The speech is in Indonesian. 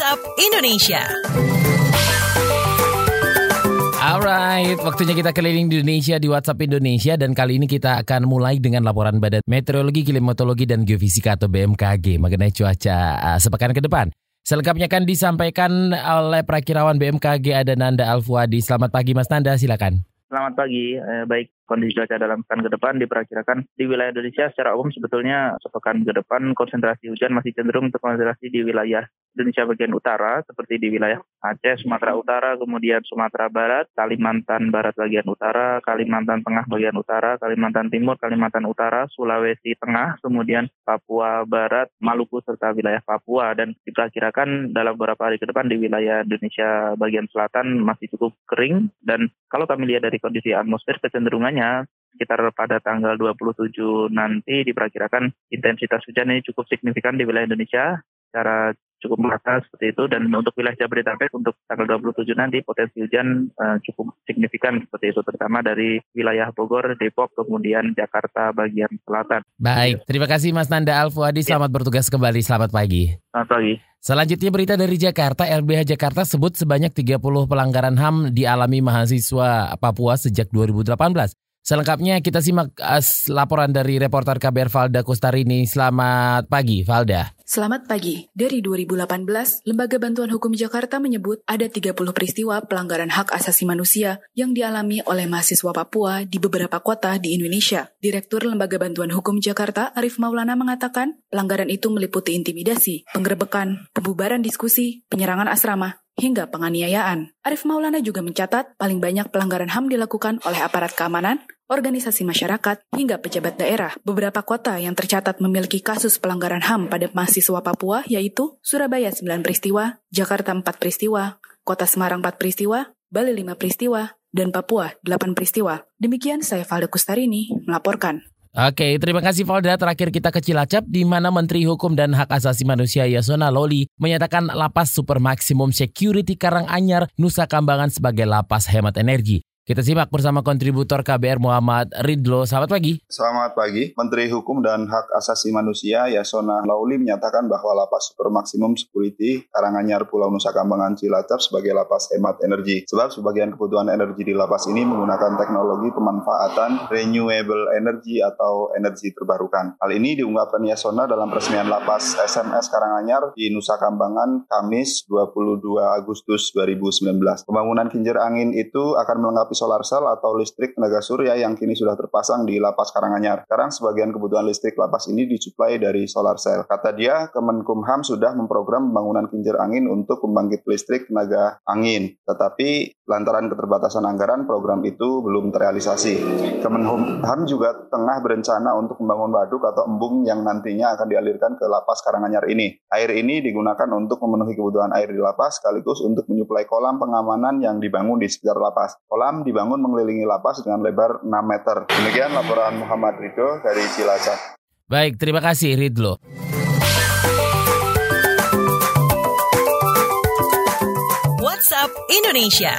WhatsApp Indonesia. Alright, waktunya kita keliling di Indonesia di WhatsApp Indonesia dan kali ini kita akan mulai dengan laporan Badan Meteorologi, Klimatologi dan Geofisika atau BMKG mengenai cuaca uh, sepekan ke depan. Selengkapnya akan disampaikan oleh Prakirawan BMKG ada Nanda Alfuadi. Selamat pagi Mas Nanda, silakan. Selamat pagi, eh, baik kondisi cuaca dalam pekan ke depan diperkirakan di wilayah Indonesia secara umum sebetulnya sepekan ke depan konsentrasi hujan masih cenderung terkonsentrasi di wilayah Indonesia bagian utara seperti di wilayah Aceh, Sumatera Utara, kemudian Sumatera Barat, Kalimantan Barat bagian utara, Kalimantan Tengah bagian utara, Kalimantan Timur, Kalimantan Utara, Sulawesi Tengah, kemudian Papua Barat, Maluku serta wilayah Papua. Dan diperkirakan dalam beberapa hari ke depan di wilayah Indonesia bagian selatan masih cukup kering. Dan kalau kami lihat dari kondisi atmosfer kecenderungannya sekitar pada tanggal 27 nanti diperkirakan intensitas hujan ini cukup signifikan di wilayah Indonesia secara cukup merata seperti itu dan untuk wilayah Jabodetabek untuk tanggal 27 nanti potensi hujan uh, cukup signifikan seperti itu terutama dari wilayah Bogor, Depok kemudian Jakarta bagian selatan. Baik, terima kasih Mas Nanda Alfuadi. Selamat ya. bertugas kembali. Selamat pagi. Selamat pagi. Selanjutnya berita dari Jakarta, LBH Jakarta sebut sebanyak 30 pelanggaran HAM dialami mahasiswa Papua sejak 2018. Selengkapnya kita simak uh, laporan dari reporter KBR Valda Kustarini. Selamat pagi, Valda. Selamat pagi. Dari 2018, Lembaga Bantuan Hukum Jakarta menyebut ada 30 peristiwa pelanggaran hak asasi manusia yang dialami oleh mahasiswa Papua di beberapa kota di Indonesia. Direktur Lembaga Bantuan Hukum Jakarta, Arif Maulana mengatakan, pelanggaran itu meliputi intimidasi, penggerebekan, pembubaran diskusi, penyerangan asrama, hingga penganiayaan. Arif Maulana juga mencatat paling banyak pelanggaran HAM dilakukan oleh aparat keamanan, organisasi masyarakat, hingga pejabat daerah. Beberapa kota yang tercatat memiliki kasus pelanggaran HAM pada mahasiswa Papua yaitu Surabaya 9 peristiwa, Jakarta 4 peristiwa, Kota Semarang 4 peristiwa, Bali 5 peristiwa, dan Papua 8 peristiwa. Demikian saya Valda Kustarini melaporkan. Oke, terima kasih Valda. Terakhir kita ke Cilacap, di mana Menteri Hukum dan Hak Asasi Manusia Yasona Loli menyatakan lapas super maksimum security Karanganyar, Nusa Kambangan sebagai lapas hemat energi. Kita simak bersama kontributor KBR Muhammad Ridlo. Selamat pagi. Selamat pagi. Menteri Hukum dan Hak Asasi Manusia Yasona Lauli menyatakan bahwa lapas super maksimum security Karanganyar Pulau Nusa Kambangan Cilacap sebagai lapas hemat energi. Sebab sebagian kebutuhan energi di lapas ini menggunakan teknologi pemanfaatan renewable energy atau energi terbarukan. Hal ini diungkapkan Yasona dalam peresmian lapas SMS Karanganyar di Nusa Kambangan Kamis 22 Agustus 2019. Pembangunan kincir angin itu akan melengkapi solar cell atau listrik tenaga surya yang kini sudah terpasang di lapas Karanganyar. Sekarang sebagian kebutuhan listrik lapas ini disuplai dari solar cell. Kata dia, Kemenkumham sudah memprogram pembangunan kincir angin untuk pembangkit listrik tenaga angin. Tetapi lantaran keterbatasan anggaran, program itu belum terrealisasi. Kemenkumham juga tengah berencana untuk membangun waduk atau embung yang nantinya akan dialirkan ke lapas Karanganyar ini. Air ini digunakan untuk memenuhi kebutuhan air di lapas sekaligus untuk menyuplai kolam pengamanan yang dibangun di sekitar lapas. Kolam dibangun mengelilingi lapas dengan lebar 6 meter. Demikian laporan Muhammad Ridho dari Cilacap. Baik, terima kasih Ridlo. WhatsApp Indonesia.